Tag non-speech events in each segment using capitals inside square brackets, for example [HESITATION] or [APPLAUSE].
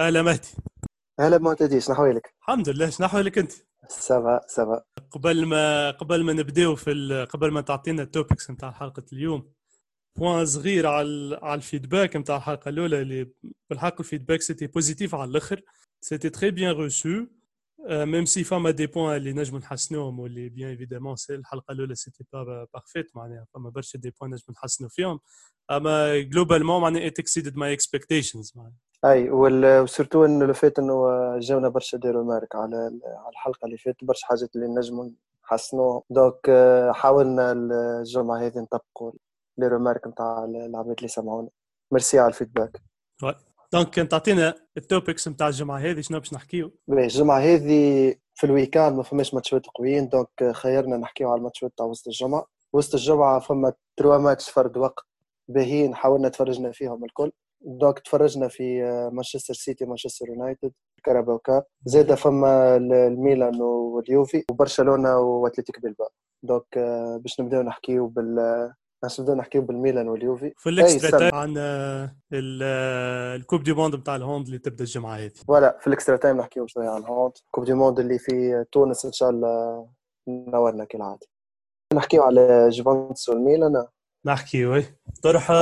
هلا مهدي. هلا معتدي شنو احوالك؟ الحمد لله شنو احوالك أنت؟ ça va ça va. قبل ما قبل ما نبداو في ال... قبل ما تعطينا ال topics نتاع حلقة اليوم point صغير على على ال feedback نتاع الحلقة الأولى اللي بالحق ال feedback c'était positif على الآخر. c'était très bien reçu même si فما des points اللي نجم نحسنوهم واللي bien évidemment c'est الحلقة الأولى c'était pas parfait معناها فما برشا des points نجم نحسنوا فيهم. أما globalement معناها it exceeded my expectations معناها. أي و surtout إنه لو فات إنه جاونا برشا des remarques على على الحلقة اللي فاتت برشا حاجات اللي نجموا نحسنوها donc حاولنا الجمعة هذه نطبقوا les remarques نتاع العباد اللي سمعونا. ميرسي على ال feedback. donc كان تعطينا ال topics نتاع الجمعة هذه شنو باش نحكيو؟ الجمعة هذه في ال weekend ما فماش ماتشات قويين donc خيرنا نحكيو على الماتشات تاع وسط الجمعة. وسط الجمعة فما تروا ماتش فرد وقت باهيين حاولنا تفرجنا فيهم الكل. donc تفرجنا في مانشستر سيتي مانشستر يونايتد كاراباو كاب. زاد فما الميلان واليوفي وبرشلونة وأتلتيك بيلباو. donc باش نبداو نحكيو بال باش نبداو نحكيو بالميلان واليوفي. في ال extra time عن ال coupe du monde نتاع ال hand اللي تبدأ الجمعة هذه. voilà في ال extra time نحكيو شوية عن ال hand. coupe du monde اللي في تونس إن شاء الله نورنا كالعادة. نحكيو على جوفنتوس والميلان. نحكي oui. طرح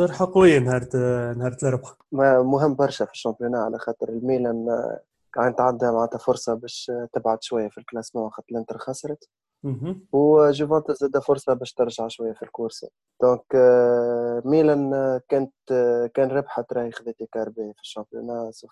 طرح قوية نهار نهار الاربعاء مهم برشا في ال championnat على خاطر الميلان كانت عندها معناتها فرصة باش تبعد شوية في ال classement خاطر الانتر خسرت. وجوفنتوس زاد فرصة باش ترجع شوية في الكورسة donc ميلان كانت كان ربحت راهي خذت كاربي في ال championnat sauf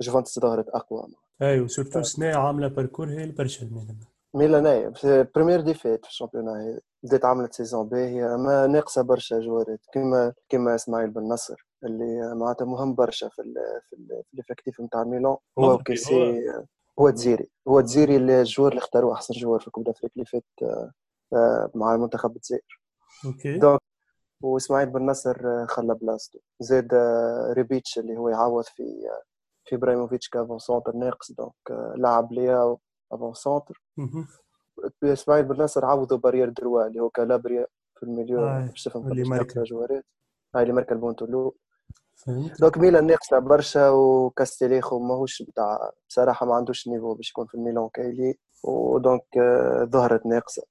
جوفنتوس ظهرت أقوى. أيوه surtout سنة عاملة parcours باهي برشا الميلان ميلان et première défaite في ال championnat بدات عملت saison باهية ما ناقصة برشا جوارات. كيما كيما إسماعيل بن نصر اللي معناتها مهم برشا في ال في, ال في ال effectif نتاع ميلان. هو كيسي هو تزيري. هو تزيري الجوار اللي اختاروه أحسن جوار في coupe d'Afrique اللي فات مع المنتخب الجزائر ok. donc وإسماعيل بن نصر خلى بلاصتو زاد ريبيتش اللي هو يعوض في في إبراهيموفيتش كافون سونتر ناقص دونك لعب لياو افون سونتر اسماعيل بن ناصر عوضوا بارير دروا اللي هو كالابريا في المليو باش تفهم اللي ماركا جوارات. هاي اللي ماركا البونتولو دونك ميلان ناقصة برشا وكاستيليخو ماهوش بتاع بصراحة ما عندوش نيفو باش يكون في الميلان كايلي. ودونك ظهرت ناقصة.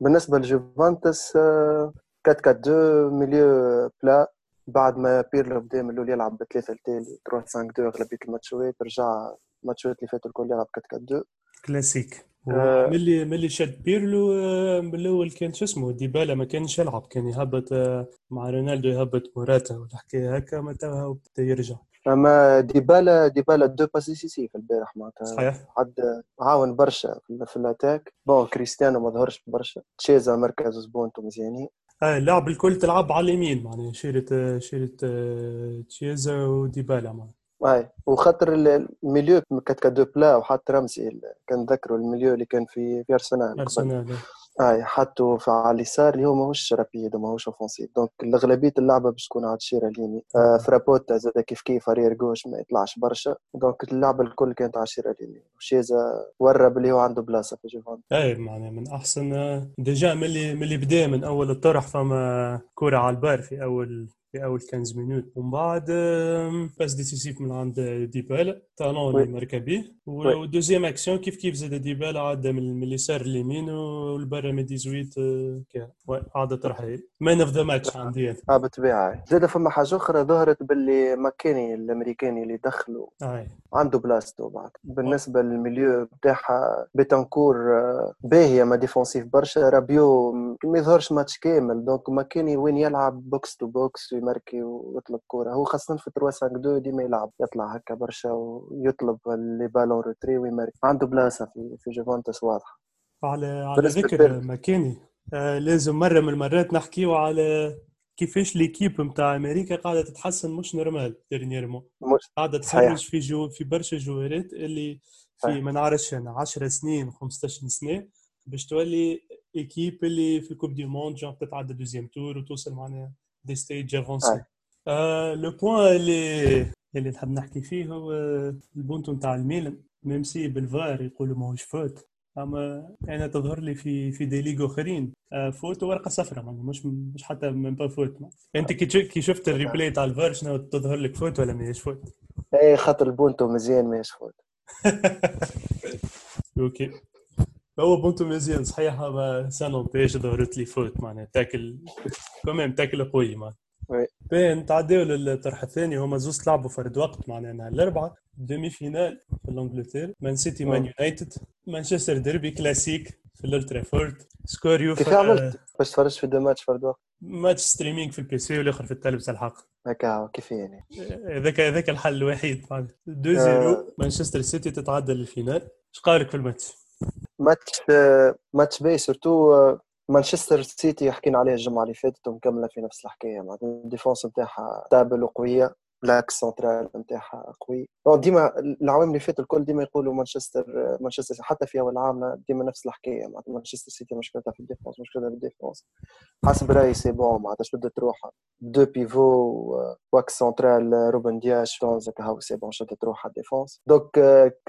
بالنسبة لجوفانتس 4 4 2 milieu plat بعد ما بيرلو بدا من الأول يلعب بثلاثة التالي 3 5 2 أغلبية الماتشات رجع الماتشات اللي فاتوا الكل يلعب 4 4 2 كلاسيك. ملي ملي شاد بيرلو من الأول كان شو اسمه ديبالا ما كانش يلعب كان يهبط مع رونالدو يهبط موراتا والحكايه هكا ما وبدا يرجع. أما ديبالا ديبالا deux passes décisives البارح معناتها. صحيح. حد عاون برشا في ال attaque. bon كريستيانو ما ظهرش برشا. تشيزا مركى زوز بونتو مزيانين آه اللعب الكل تلعب على اليمين معناها شيرت شيرت تشيزا وديبالا معناها. اي وخاطر ال milieu كانت quatre à plat وحط رمزي كان نذكروا ال milieu اللي كان في في أرسنال أرسنال اي حطوا على اليسار اللي هو ماهوش rapide وماهوش offensif donc الأغلبية اللعبة باش تكون على الشيره اليمين. آه فرابوتا زاد كيف كيف arrière gauche ما يطلعش برشا. donc اللعبة الكل كانت على الشيره اليمين. وشيزا ورى باللي هو عنده بلاصة في جوفان. اي معناها من أحسن déjà ملي ملي بدأ من أول الطرح فما كرة على ال barre في أول في أول 15 minutes ومن بعد passe décisive من عند ديبالا talon اللي ماركا به و ال deuxième action كيف كيف زاد ديبالا عدى من اليسار اليمين والبرا من 18 كان عاد طرح man of the match عندي آه بالطبيعه زاد فما حاجة أخرى ظهرت باللي ماكيني الأمريكاني اللي دخلوا. آه. عنده بلاصتو بعد بالنسبة لل milieu بتاعها بيتانكور باهي mais défensif برشا. رابيو ما يظهرش ماتش كامل. donc ماكيني وين يلعب؟ box to box يماركي ويطلب كورة. هو خاصة في 3 5 2 ديما يلعب يطلع هكا برشا ويطلب les ballons retrait ويمارك. عنده بلاصة في في جوفنتوس واضحة. على على ذكر ماكيني آه لازم مرة من المرات نحكيو على كيفاش l'équipe نتاع أمريكا قاعدة تتحسن مش normal dernièrement قاعدة تخرج في جو في برشا جوارات اللي في ما نعرفش أنا 10 سنين 15 سنة باش تولي équipe اللي في ال coupe du monde genre تتعدى deuxième tour وتوصل معناها des stages avancés آه le point اللي اللي نحب نحكي فيه هو البونتو نتاع الميلان même si بالفار يقولوا ماهوش faute اما أنا تظهر لي في في des ligues اخرين faute ورقة صفراء مش مش حتى من pas faute. أنت كي شفت ال replay تاع الفار شنو تظهر لك faute ولا ماهيش faute؟ إيه خاطر البونتو مزيان ماهيش faute [LAUGHS] ok. هو بونتو مزيان صحيح mais ça n'empêche ظهرت لي faute معناها tacle كمان tacle قوي معناها. بين نتعداو للطرح الثاني هما زوز تلعبوا فرد وقت معناها الاربعه demi-finale في ال Angleterre مان سيتي مان يونايتد مانشستر ديربي كلاسيك في الالترافورد score يوفا كيف عملت؟ باش تفرجت في deux matchs فرد وقت؟ ماتش streaming في البي سي والآخر في التلفزه الحق. هكا كيف يعني؟ هذاك هذاك الحل الوحيد 2 0 مانشستر سيتي تتعدى لل finale إيش قالك في الماتش؟ ماتش ماتش باهي surtout مانشستر سيتي حكينا عليه الجمعة اللي فاتت ومكملة في نفس الحكاية. معناتها ال défense نتاعها stable وقوية. l'axe central نتاعها قوي. ديما العوام اللي فاتوا الكل ديما يقولوا مانشستر مانشستر حتى في أول عام ديما نفس الحكاية معناتها مانشستر سيتي مشكلتها في ال défense مشكلتها في ال défense. حسب رأيي سي بون معناتها شدت تروح. دو بيفو واكس سنترال روبن دياش فونز هاو سي بون شدت روحها الديفونس. دوك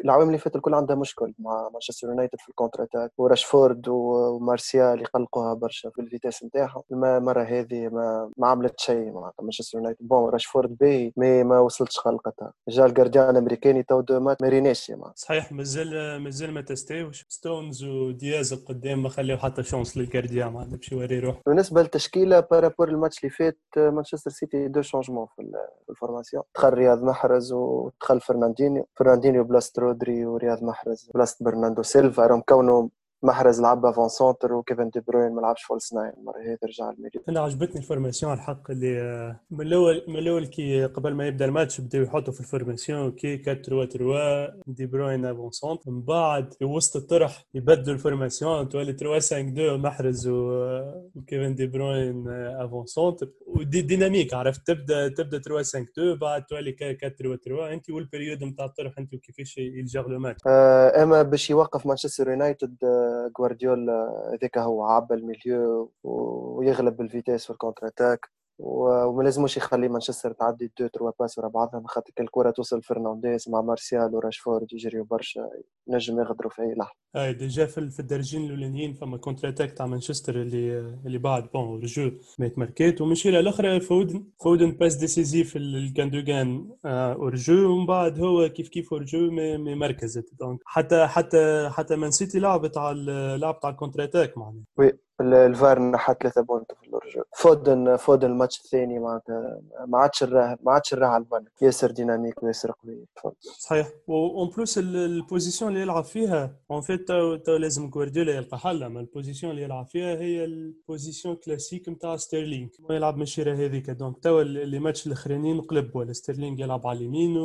العوام اللي فاتوا الكل عندها مشكل مع مانشستر يونايتد في الكونتر أتاك. وراشفورد ومارسيال يقلقوها برشا في الفيتاس نتاعهم. المره هذه ما, ما عملت شيء معناتها مانشستر يونايتد. بون راشفورد باهي مي ما وصلتش خلقتها. جا الجارديان الامريكاني تو دو مات ما. ريناش صحيح مازال مازال ما تستاوش ستونز ودياز القدام ما خليو حتى شونس للجارديان ما باش يوري روح بالنسبة للتشكيلة par rapport الماتش اللي فات مانشستر سيتي deux changements في ال formation دخل رياض محرز ودخل فرناندينيو فرناندينيو بلاست رودري ورياض محرز بلاست برناندو سيلفا. راهم كونوا محرز لعب avant-centre وكيفن دي بروين ما لعبش false nine المره هذه رجع ال milieu أنا عجبتني ال formation الحق اللي آه، من الأول من الأول كي قبل ما يبدأ الماتش بداو يحطوا في ال formation كي 4 3 3 دي بروين avant-centre من بعد في وسط الطرح يبدلوا ال formation تولي 3 5 2 محرز وكيفن دي بروين avant-centre و des dynamiques عرفت؟ تبدأ تبدأ 3 5 2 بعد تولي 4 3 3 انت وال période نتاع الطرح انت وكيفاش il gère le match آه، إما باش يوقف مانشستر يونايتد آه، جوارديولا هذاك هو عبى ال milieu ويغلب بال vitesse في ال contre-attaque. وما لازموش يخلي مانشستر تعدي deux trois passes ورا بعضها خاطر الكره توصل فرنانديز مع مارسيال وراشفورد يجريوا برشا نجم يغدروا في أي لحظة. أي déjà في الدرجين الأولانيين فما contre-attaque تاع مانشستر اللي اللي بعد bon رجعوا mais تماركات ومشي الاخرى فودن فودن passe décisive لغوندوغان ورجعوا ومن بعد هو كيف كيف ورجعوا mais مركزت. donc حتى حتى حتى مان سيتي لعبت على لعبت على ال contre-attaque معناها. oui الفار نحى ثلاثة points في الرجوع فودن فودن الماتش الثاني معناتها ما عادش الراه ما عادش نراه على البنك. ياسر dynamique وياسر قوي. صحيح. و en plus ال position اللي يلعب فيها en fait تو, لازم جوارديولا يلقى حل أما ال position اللي يلعب فيها هي ال position classique نتاع ستيرلينغ. ما يلعب من الشيره هذيك. donc تو اللي ماتش الأخرانيين قلب ولا ستيرلينغ يلعب على اليمين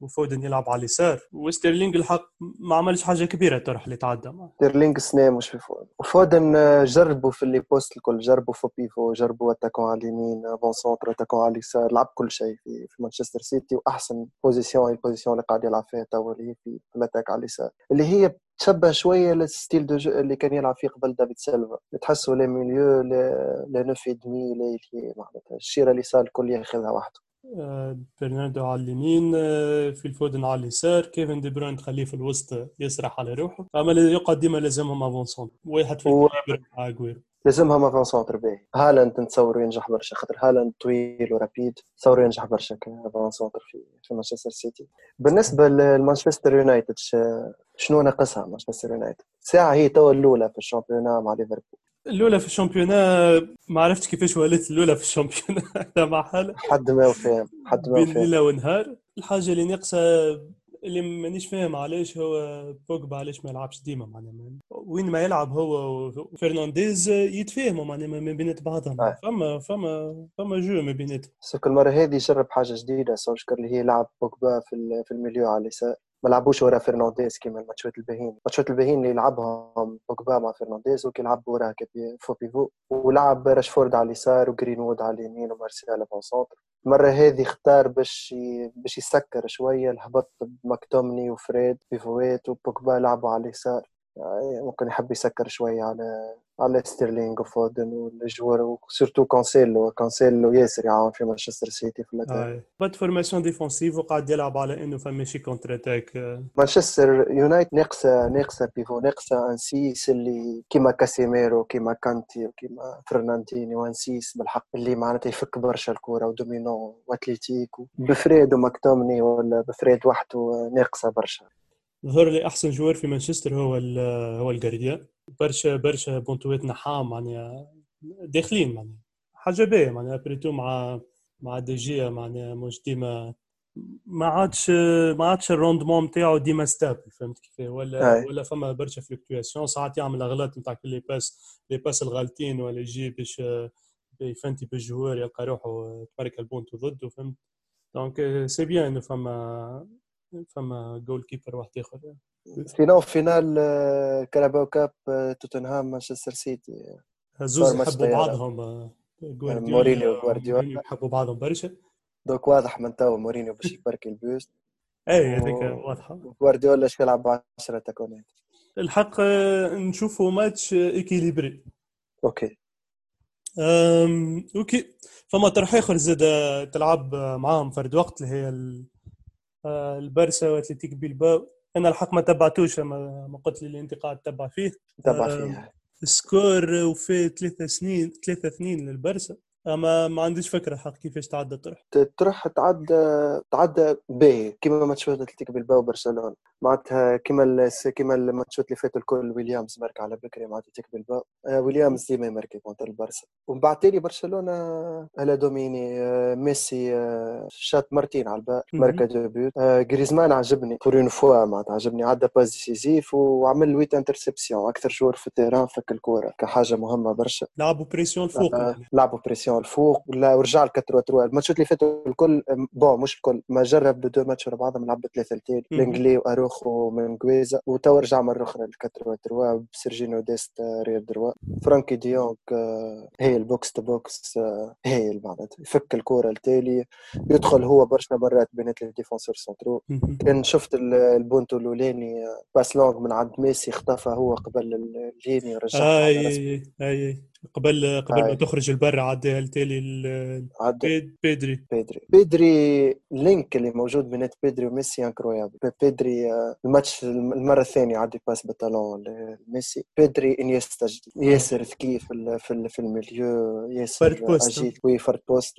وفودن يلعب على اليسار. وستيرلينغ الحق ما عملش حاجة كبيرة تروح اللي تعدى ستيرلينغ سنام مش في فودن. وفودن جربوا في les postes الكل جربوا في pivot جربوا attaquant على اليمين avant-centre attaquant على اليسار لعب كل شيء في, في مانشستر سيتي وأحسن position هي ال position اللي قاعد يلعب فيها توا اللي هي في ال attaque على اليسار. اللي هي تشبه شوية لل style de jeu اللي كان يلعب فيه قبل دافيد سيلفا. تحسوا les milieux les neuf et demi les معناتها الشيرة اللي صار الكل ياخذها وحده. برناردو على اليمين في الفودن على اليسار كيفن دي بروين تخليه في الوسط يسرح على روحه. أما يقعد ديما لازمهم avant-centre واحد في و... اجويرو لازمهم avant-centre باهي. هالاند نتصور ينجح برشا خاطر هالاند طويل و rapide. تصور ينجح برشا ك avant-centre في في مانشستر سيتي. بالنسبة لمانشستر يونايتد شنو ناقصها مانشستر يونايتد؟ ساعة هي توا الأولى في ال championnat مع ليفربول. الأولى في ال championnat ما عرفتش كيفاش ولات الأولى في ال championnat [LAUGHS] مع حالة حد ما فاهم حد ما فاهم بين ليله ونهار الحاجة اللي ناقصة اللي مانيش فاهم علاش هو بوجبا علاش ما يلعبش ديما معناها. وين ما يلعب هو وفرنانديز يتفاهموا معناها ما بينات بعضهم. فما فما فما jeu ما بيناتهم. كل مرة هذه جرب حاجة جديدة سوشكر اللي هي لعب بوجبا في في ال milieu على اليسار. ما لعبوش ورا فرنانديز كيما الماتشات الباهين الماتشات الباهين اللي لعبهم بوجبا مع فرنانديز وكي لعب وراه فو بيفو ولعب راشفورد على اليسار وجرينوود على اليمين ومارسيال avant-centre المرة هذه اختار باش باش يسكر شوية الهبط بمكتومني وفريد pivots وبوجبا لعبوا على اليسار. يعني ممكن يحب يسكر شوية على على ستيرلينغ وفودن وال joueurs و surtout كونسيلو كونسيلو ياسر يعاون في مانشستر سيتي في ال attaque بات formation défensive وقاعد يلعب على انه فما شي contre-attaque مانشستر يونايت ناقصه ناقصه pivot ناقصه un six اللي كيما كاسيميرو كيما كانتي وكيما فرناندينيو و un six بالحق اللي معناتها يفك برشا الكوره و dominant و athlétique بفريد ومكتومني ولا بفريد وحده ناقصه برشا ظهر لي احسن joueur في مانشستر هو هو ال gardien برشا برشا بونتوات نحاهم معناها داخلين معناها. حاجة باهية معناها plutôt مع مع دي جي معناها مش ديما ما عادش ما عادش ال rendement نتاعو ديما stable فهمت كيف؟ ولا أي. ولا فما برشا fluctuations ساعات يعمل اغلاط نتاع les passes les passes الغالطين ولا يجي باش يفنتي بال joueur يلقى روحه تبارك البونتو ضده فهمت؟ donc c'est bien إنه فما فما goalkeeper واحد آخر. finale finale Carabao Cup توتنهام مانشستر سيتي زوز يحبوا بعضهم آه، مورينيو وغوارديولا يحبوا بعضهم برشا. donc واضح من تو مورينيو باش يبرك البوست. [LAUGHS] اي هذيك واضحة. غوارديولا اش يلعب ب 10 attaquant ات. الحق آه، نشوفوا ماتش équilibré okay. أم... okay. فما طرح آخر زاد تلعب معاهم فرد وقت اللي هي آه، البرسا واتلتيك بيلباو. أنا الحق ما تبعتوش ما قلت لي اللي انت قاعد تتبع فيه. تبع فيه. score وفى ثلاثة ثنين ثلاثة ثنين للبرسا أما ما عنديش فكرة حق كيفاش تعدى الطرح. الطرح تعدى تعدى باهي كيما ماتشات اتلتيك بالباو وبرشلونة. معناتها كيما كيما الماتشات اللي فاتوا الكل ويليامز مارك على بكري مع اتلتيك بالباو آه ويليامز ديما يمارك contre البرسا ومن بعد تالي برشلونة هلا dominé آه ميسي آه شات مرتين على البال ماركا deux buts آه جريزمان عجبني pour une fois معناتها عجبني عدى passe décisive وعمل huit interceptions أكثر joueur في ال terrain فك الكورة كحاجة مهمة برشا. لعبوا pression الفوق آه لعبوا pression الفوق ولا ورجع ال 4 3 الماتشات اللي فاتوا الكل bon مش الكل ما جرب deux matchs ورا بعضهم لعب ثلاثة التالي لانجلي واروخو ومنغويزا وتوا رجع مرة أخرى ل 4 3 بسيرجينو ديست arrière droit فرانكي ديونغ هي ال box to box هي معناتها يفك الكورة التالي يدخل هو برشا مرات بينات ال défenseurs centraux. كان شفت البونتو الأولاني passe longue من عند ميسي اختفى هو قبل ال ligne ورجع آي آي. قبل قبل ما تخرج البر عدى التالي بيدري. بيدري. بيدري ال link اللي موجود بين بيدري وميسي incroyable بيدري آه، الماتش المرة الثانية عدي passe بال talon لميسي. بيدري إنيستا ياسر ذكي في في, في ال milieu ياسر فرد poste oui فرد بوست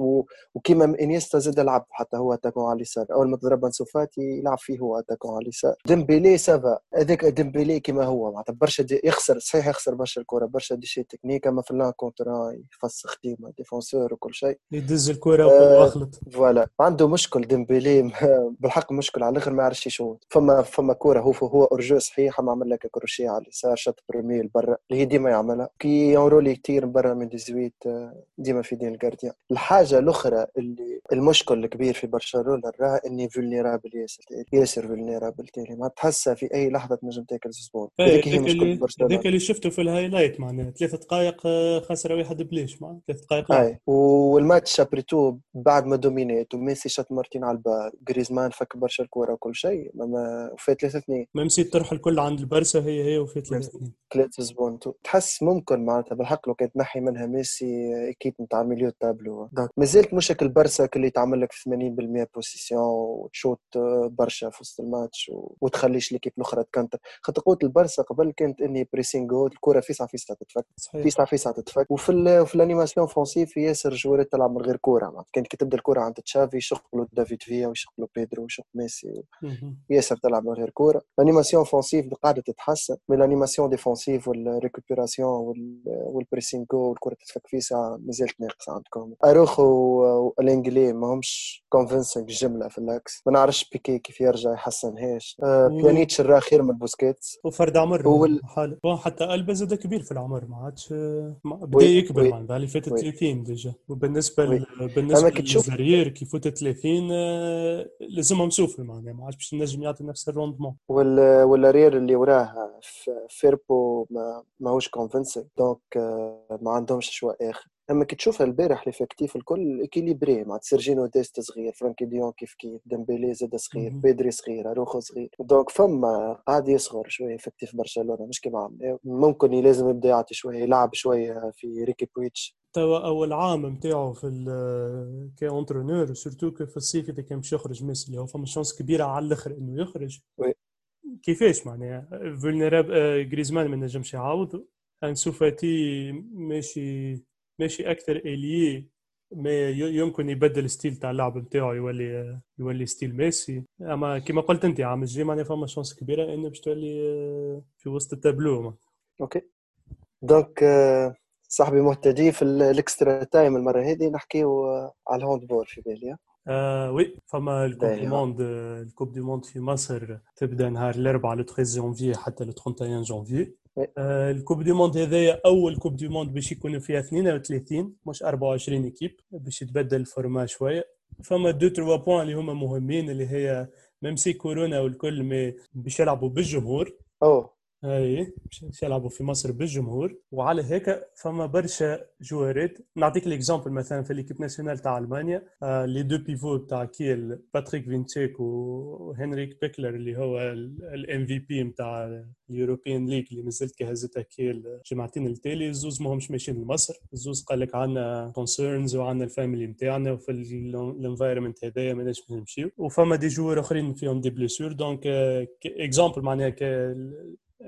وكيما إنيستا زاد لعب حتى هو attaquant على اليسار. أول ما تضرب أنسو فاتي يلعب فيه هو attaquant على اليسار. ديمبيلي ça va. هذاك ديمبيلي كيما هو معناتها برشا يخسر صحيح يخسر برشا الكرة برشا déchets techniques أما في ال un contre un يفسخ ديما défenseur وكل شيء يدز الكره ويخلط voilà عنده مشكل ديمبيلي بالحق مشكل على الآخر ما يعرفش يشوط فما فما كورة. هو هو اورجو صحيح اما عمل لك كروشيه على اليسار شات برمي لبرا اللي هي ديما يعملها. كي يورولي كثير برا من 18 آه، ديما في دين ال gardien الحاجة الأخرى اللي المشكل الكبير في برشلونة راه إني vulnérable ياسر ياسر فولنيرابل تالي ما تحسها في أي لحظة تنجم تاكل زبون هذيك هي مشكله برشلونة. هذيك اللي شفته في الهايلايت معناها. ثلاث دقائق آه، خسر واحد بليش معناها ثلاث دقائق اي والماتش ابريتو بعد ما دومينيت وميسي شات مرتين على البال جريزمان فك برشا الكورة وكل شيء ما وفات 3 2 ما مسيت تروح الكل عند البرسا هي هي وفات 3 2 3 زبون. تحس ممكن معناتها بالحق لو كانت تنحي منها ميسي أكيد نتاع مليو تابلو. مازالت مشكل برسا اللي تعمل لك في 80% possession وتشوت برشا في وسط الماتش وتخليش l'équipe الاخرى تكنتر خاطر قوت البرسا قبل كانت إني pressing الكره فيسع فيسع تتفك. فيسع فيسع تتفك وفي في ال animation offensive ياسر جوارات تلعب من غير كورة كانت كي تبدأ الكورة عند تشافي يشغلوا دافيد فيا ويشغلوا بيدرو ويشغلوا ميسي ياسر تلعب من غير كورة. ال animation offensive قاعدة تتحسن. من ال animation défensive وال récupération وال pressing والكرة تتفك فيسع مازالت ناقصه عندكم. أروخو ولانجلي ما همش convincing جملة في ال axe ما نعرفش بيكي كيف يرجع يحسنهاش. آه بيانيتش راه خير من بوسكيتس. وفرد عمر. وال... حتى ألبا زاد كبير في العمر ما عادش بدأ يكبر معناتها اللي فاتت 30 déjà. وبالنسبة ل... بالنسبة لل arrière كي فوت 30 آه، لازمهم مسوفر معناها ما عادش باش نجم يعطي نفس ال rendement. arrière اللي وراه فيربو ما ماهوش convincing donc ما عندهمش choix آخر. اما كي تشوفها البارح l'effectif الكل équilibré مع سيرجينو ديست صغير فرانكي ديون كيف كيف ديمبيلي زاد صغير بيدري صغير أروخو صغير. donc فما قاعد يصغر شوية effectif برشلونة مش كيما ممكن لازم يبدأ يعطي شوية يلعب شوية في ريكي بويتش. توا اول عام نتاعو في [HESITATION] ك entraîneur surtout في الصيف إذا كان باش يخرج ميسي اللي هو فما chance كبيرة على الأخر إنه يخرج. oui. كيفاش معناها؟ vulnérable جريزمان ما نجمش يعاود انسو فاتي ماشي ماشي أكثر الي ما يمكن يبدل style تاع اللعب نتاعو يولي يولي style ميسي. أما كما قلت أنت عام الجاي معناها فما chance كبيرة إنه باش تولي في وسط ال tableau okay. donc صاحبي مهتدي في ال extra time المرة هذه نحكيو على ال handball في بالي آه oui فما ال coupe du monde ال coupe du monde في مصر تبدأ نهار الاربعاء le 13 جونفي حتى le 31 جونفي آه ال coupe du monde هذايا أول coupe du monde باش يكونوا فيها 32 مش 24 équipes باش يتبدل ال format شوية. فما deux trois points اللي هما مهمين اللي هي même si كورونا والكل mais باش يلعبوا بالجمهور اوه اي باش يلعبوا في مصر بالجمهور. وعلى هيك فما برشا جوارات. نعطيك l'exemple مثلا في l'équipe nationale تاع ألمانيا. آه les deux pivots تاع كيل باتريك فينتشيك وهنريك بيكلر اللي هو ال MVP نتاع ال European League اللي مازلت كي هزتها كيل جمعتين التالي. الزوز ماهمش ماشيين لمصر. الزوز قال لك عندنا concerns وعندنا ال family نتاعنا وفي ال environment هذايا ما نمشيو. وفما des joueurs أخرين فيهم des blessures donc exemple معناها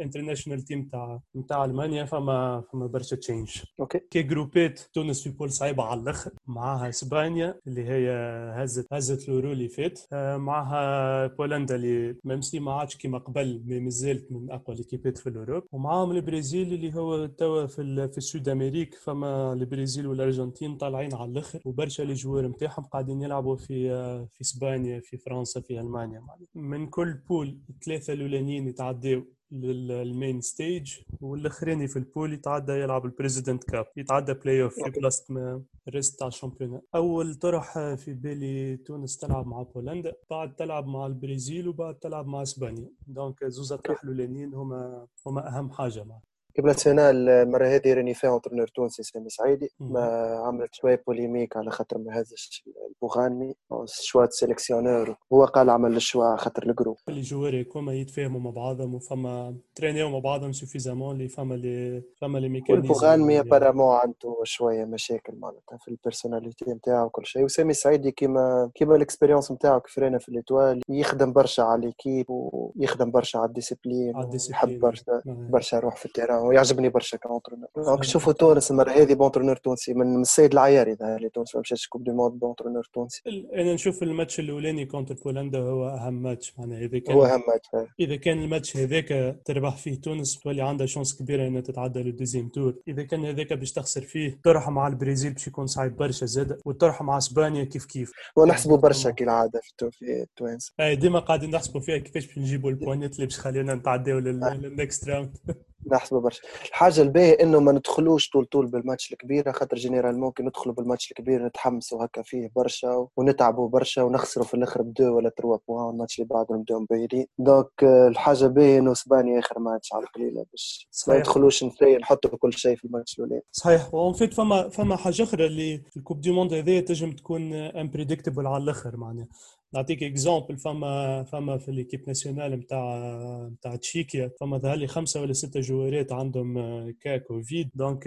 international team تاع تاع المانيا فما فما برشا change okay كي جروبات تونس في poule صعيبه على الآخر معاها اسبانيا اللي هي هزت هزت الورو اللي فات معاها بولندا اللي même si ما عادش كيما قبل ما زالت من اقوى ليكيبات في ال Europe ومعاهم البرازيل اللي هو توا في في ال Sud Amérique فما البرازيل والارجنتين طالعين على الآخر وبرشا les joueurs نتاعهم قاعدين يلعبوا في في اسبانيا في فرنسا في المانيا من كل poule الثلاثه الاولانيين يتعداو لل main stage والأخراني في ال poule يتعدى يلعب ال President Cup يتعدى playoff في بلاصه الريست تاع الشامبيونات. أول طرح في بالي تونس تلعب مع بولندا بعد تلعب مع البرازيل وبعد تلعب مع إسبانيا. دونك زوزة طرح الاولانيين هما هما أهم حاجة معنا قبل سنة المرة هذه راني فيها اونترنور تونسي سامي سعيدي ما عملت شوية بوليميك على خاطر ما هزش البوغاني شوا سيليكسيونور هو قال عمل الشوا خاطر الجروب. اللي جواري كوما يتفاهموا مع بعضهم وفما ترينيو مع بعضهم سوفيزامون اللي فما اللي فما لي ميكانيزم. والبوغاني ابارامون عنده شوية مشاكل معناتها في ال personnalité نتاعو وكل شيء. وسامي سعيدي كيما كيما ال expérience نتاعو كيف رانا في ال Étoile يخدم برشا على l'équipe ويخدم برشا على ال discipline يحب برشا برشا روح في ال terrain ويعجبني برشا qu'entraîneur donc شوفوا تونس المرة هذه bon entraîneur تونسي من السيد العياري اللي تونس ما مشاش Coupe du monde bon entraîneur تونسي أنا نشوف الماتش الأولاني contre بولندا هو أهم ماتش معناها إذا كان هو أهم ماتش إذا كان الماتش هذاك تربح فيه تونس تولي عندها chance كبيرة إنها تتعدى لل deuxième tour. إذا كان هذاك باش تخسر فيه طرح مع البرازيل باش يكون صعيب برشا زاد والطرح مع إسبانيا كيف كيف. ونحسبوا برشا كالعاده في التوانسة. أي ديما قاعدين نحسبوا فيها كيفاش باش نجيبوا ال points اللي باش خلينا نتعداو لل next round [LAUGHS] نحسبه برشا الحاجة الباهية إنه ما ندخلوش طول طول بالماتش الكبير خاطر général ممكن ندخلوا بالماتش الكبير نتحمسوا هكا فيه برشا ونتعبوا برشا ونخسروا في الآخر ب deux ولا trois points الماتش اللي بعده نبداو مباهرين donc الحاجة باهيه إنه إسبانيا آخر ماتش على القليلة باش ما ندخلوش نحطوا كل شيء في الماتش الأولاني. صحيح. و en fait فما فما حاجة أخرى اللي ال Coupe du monde هذه تنجم تكون unpredictable على الآخر معناها. نعطيك exemple فما فما في l'équipe nationale نتاع نتاع تشيكيا فما ظهر لي خمسة ولا ستة جوارات عندهم cas Covid donc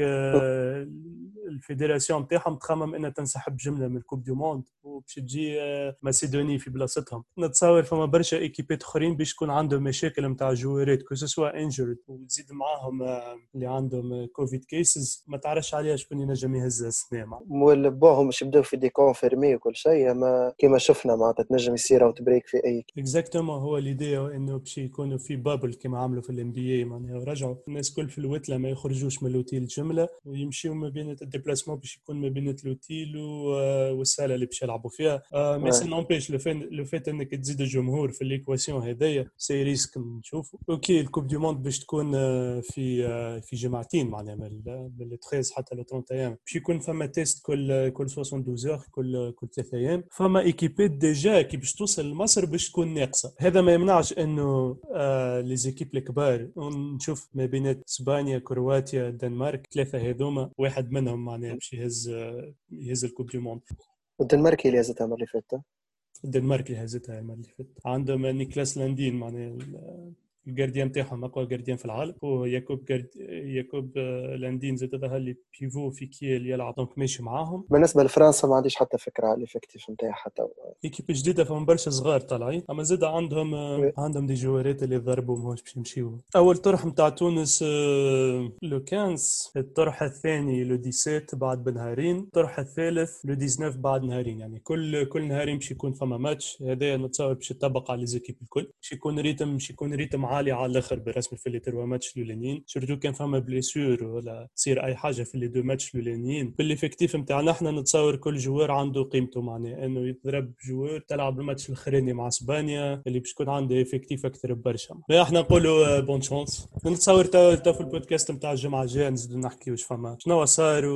ال fédération نتاعهم تخمم إنها تنسحب جملة من ال Coupe du monde وباش تجي Macédoine في بلاصتهم. نتصور فما برشا équipe ات أخرين باش تكون عندهم مشاكل نتاع جوارات que ce soit injured وتزيد معاهم اللي عندهم Covid cases ما تعرفش عليها شكون ينجم يهز السنة bon باش يبداو في des confirmés وكل شيء أما كيما شفنا معناتها تنجم يصير outbreak في أي exactement هو l'idée إنه باش يكونوا في bubble كما عملوا في ال NBA معناها رجعوا الناس كل في الوتله ما يخرجوش من الاوتيل جمله ويمشيوا ما بين ال déplacement باش يكون ما بين الاوتيل والسالة اللي باش يلعبوا فيها. mais ce n'empêche le fait إنك تزيد الجمهور في l'équation هذايا c'est risqué نشوفوا OK ال Coupe du monde باش تكون في في جمعتين معناها من 13 حتى ل 31 باش يكون فما test كل كل 72 heures كل كل ثلاث أيام. فما équipe ات déjà الاداء كي باش توصل لمصر باش تكون ناقصة. هذا ما يمنعش إنه آه les équipes الكبار. نشوف ما بين إسبانيا كرواتيا الدنمارك ثلاثة هذوما. واحد منهم معناها باش يهز يهز ال Coupe du monde. الدنمارك هي اللي هزتها المرة اللي فاتت؟ الدنمارك اللي هزتها المرة اللي فاتت. عندهم نيكلاس لاندين معناها ال gardien تاعهم أقوى gardien في العالم وياكوب جارد... ياكوب آه، لاندين زاد هذا اللي pivot في Kiel يلعب donc ماشي معاهم. بالنسبة لفرنسا ما عنديش حتى فكرة على ال effectif نتاعها حتى. équipe جديدة فهم برشا صغار طالعين أما زاد عندهم آه، عندهم des جوارات اللي ضربوا ماهوش باش يمشيو. أول طرح نتاع تونس آه، le 15 الطرح الثاني le 17 بعد بنهارين الطرح الثالث le 19 بعد نهارين يعني كل كل نهارين باش يكون فما ماتش هذا نتصور باش يطبق على les équipes الكل باش يكون rythme باش يكون rythme عالي. عالي على الآخر بالرسمي في les trois matchs الأولانيين. surtout كان فما blessure ولا تصير أي حاجة في les deux matchs الأولانيين. بال effectif نتاعنا إحنا نتصور كل جوار عنده قيمته معناه إنه يضرب جوار تلعب الماتش الأخراني مع إسبانيا اللي باش يكون عنده effectif أكثر ببرشا إحنا نقولوا bonne chance نتصور تو في البودكاست نتاع الجمعة الجاية نزيدو نحكي واش فما شنو صار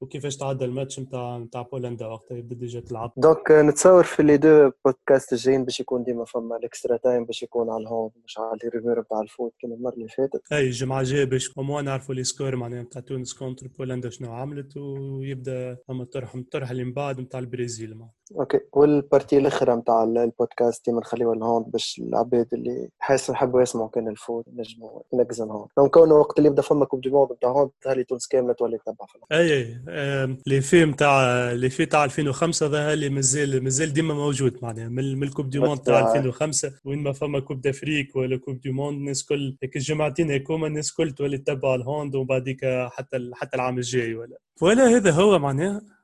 وكيفاش تعدى الماتش نتاع نتاع بولندا وقتها يبدأ déjà تلعب. donc نتصور في les deux podcasts الجايين باش يكون ديما فما ال extra time باش يكون على الهوم مش على ال revue نتاع ال foot كما المرة اللي فاتت. أي الجمعه الجايه باش هما نعرفوا les scores معناها نتاع تونس contre بولندا شنو عملت ويبدأ اما الطرح الطرح اللي من بعد نتاع البرازيل معناها. أوكي. والبارتي الاخرى نتاع البودكاست ديما نخليوها لهون باش العباد اللي حاسس يحبوا يسمعوا كان الفوت نجموا نقزن هون. لو كونه وقت اللي يبدا فما كوب دي موند نتاع هون تهلي تونس كاملة تولي تتبع أي أي. لي فيلم تاع لي في تاع 2005 هذا اللي مازال مازال ديما موجود معناها. من الكوب دي موند تاع 2005 وين ما فما كوب دافريك ولا كوب دي موند الناس كل هيك الجمعتين هيكوما الناس كل تولي تتبع الهوند وبعديك حتى حتى العام الجاي ولا. ولا هذا هو معناها.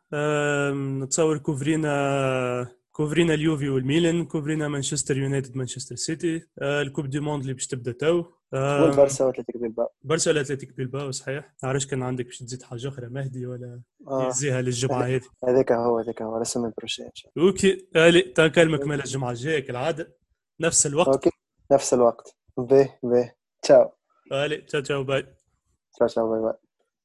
نتصور كوفرينا كوفرينا اليوفي والميلان كوفرينا مانشستر يونايتد مانشستر سيتي الكوب دي موند اللي باش تبدأ تو. والبارسا واتلتيك بيلباو. برشا واتلتيك بيلباو صحيح. نعرفش كان عندك باش تزيد حاجة أخرى مهدي ولا آه. يزيها للجمعة [LAUGHS] هذه؟ هذاك هو هذاك هو رسم البروشين أوكي. ألي تنكلمك مال الجمعة الجاية كالعادة. نفس الوقت. أوكي. نفس الوقت. بيه بيه تشاو. ألي تشاو تشاو باي. تشاو تشاو باي باي.